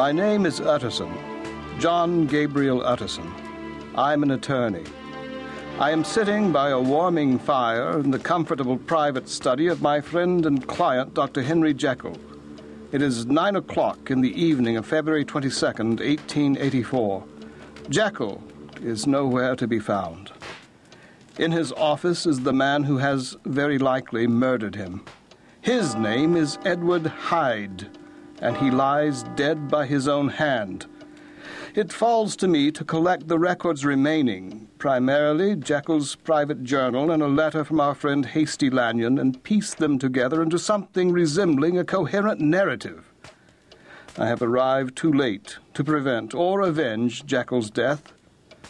My name is Utterson, John Gabriel Utterson. I'm an attorney. I am sitting by a warming fire in the comfortable private study of my friend and client, Dr. Henry Jekyll. It is nine o'clock in the evening of February 22nd, 1884. Jekyll is nowhere to be found. In his office is the man who has very likely murdered him. His name is Edward Hyde, and he lies dead by his own hand. It falls to me to collect the records remaining, primarily Jekyll's private journal and a letter from our friend Hastie Lanyon, and piece them together into something resembling a coherent narrative. I have arrived too late to prevent or avenge Jekyll's death.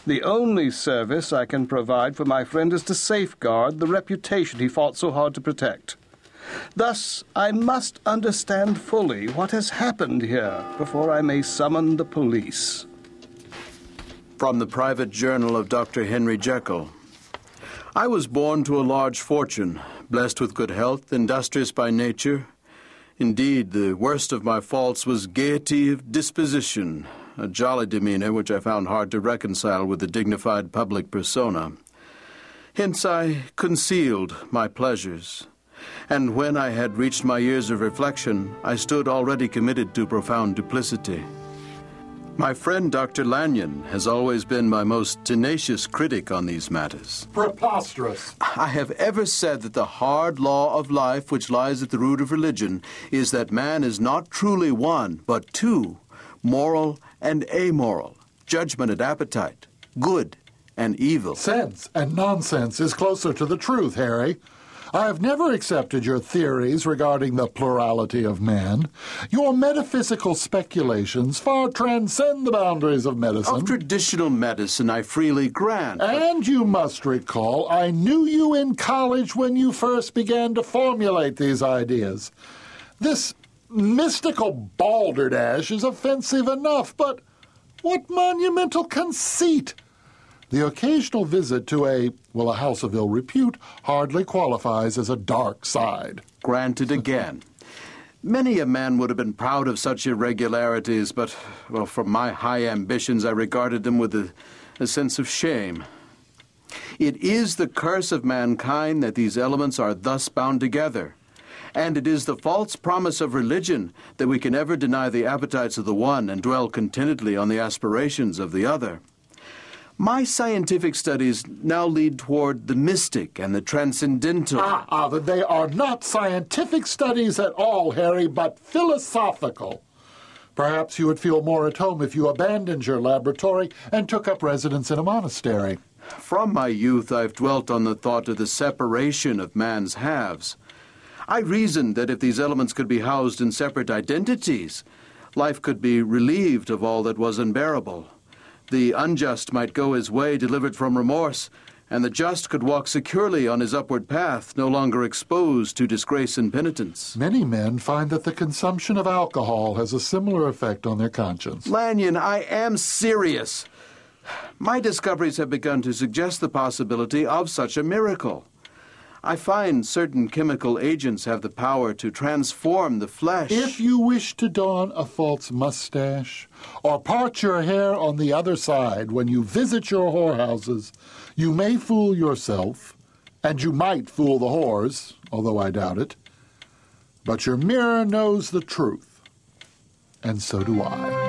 The only service I can provide for my friend is to safeguard the reputation he fought so hard to protect. Thus, I must understand fully what has happened here before I may summon the police. From the private journal of Dr. Henry Jekyll. I was born to a large fortune, blessed with good health, industrious by nature. Indeed, the worst of my faults was gaiety of disposition, a jolly demeanor which I found hard to reconcile with the dignified public persona. Hence I concealed my pleasures, and when I had reached my years of reflection, I stood already committed to profound duplicity. My friend Dr. Lanyon has always been my most tenacious critic on these matters. Preposterous. I have ever said that the hard law of life which lies at the root of religion is that man is not truly one, but two moral and amoral, judgment and appetite, good and evil. Sense and nonsense is closer to the truth, Harry. I have never accepted your theories regarding the plurality of man. Your metaphysical speculations far transcend the boundaries of medicine. Of traditional medicine, I freely grant. And you must recall, I knew you in college when you first began to formulate these ideas. This mystical balderdash is offensive enough, but what monumental conceit! The occasional visit to a, well, a house of ill repute hardly qualifies as a dark side. Granted again. Many a man would have been proud of such irregularities, but, well, from my high ambitions, I regarded them with a, a sense of shame. It is the curse of mankind that these elements are thus bound together. And it is the false promise of religion that we can ever deny the appetites of the one and dwell contentedly on the aspirations of the other. My scientific studies now lead toward the mystic and the transcendental. Ah, ah, they are not scientific studies at all, Harry, but philosophical. Perhaps you would feel more at home if you abandoned your laboratory and took up residence in a monastery. From my youth, I've dwelt on the thought of the separation of man's halves. I reasoned that if these elements could be housed in separate identities, life could be relieved of all that was unbearable. The unjust might go his way delivered from remorse, and the just could walk securely on his upward path, no longer exposed to disgrace and penitence. Many men find that the consumption of alcohol has a similar effect on their conscience. Lanyon, I am serious. My discoveries have begun to suggest the possibility of such a miracle. I find certain chemical agents have the power to transform the flesh. If you wish to don a false mustache or part your hair on the other side when you visit your whorehouses, you may fool yourself, and you might fool the whores, although I doubt it. But your mirror knows the truth, and so do I.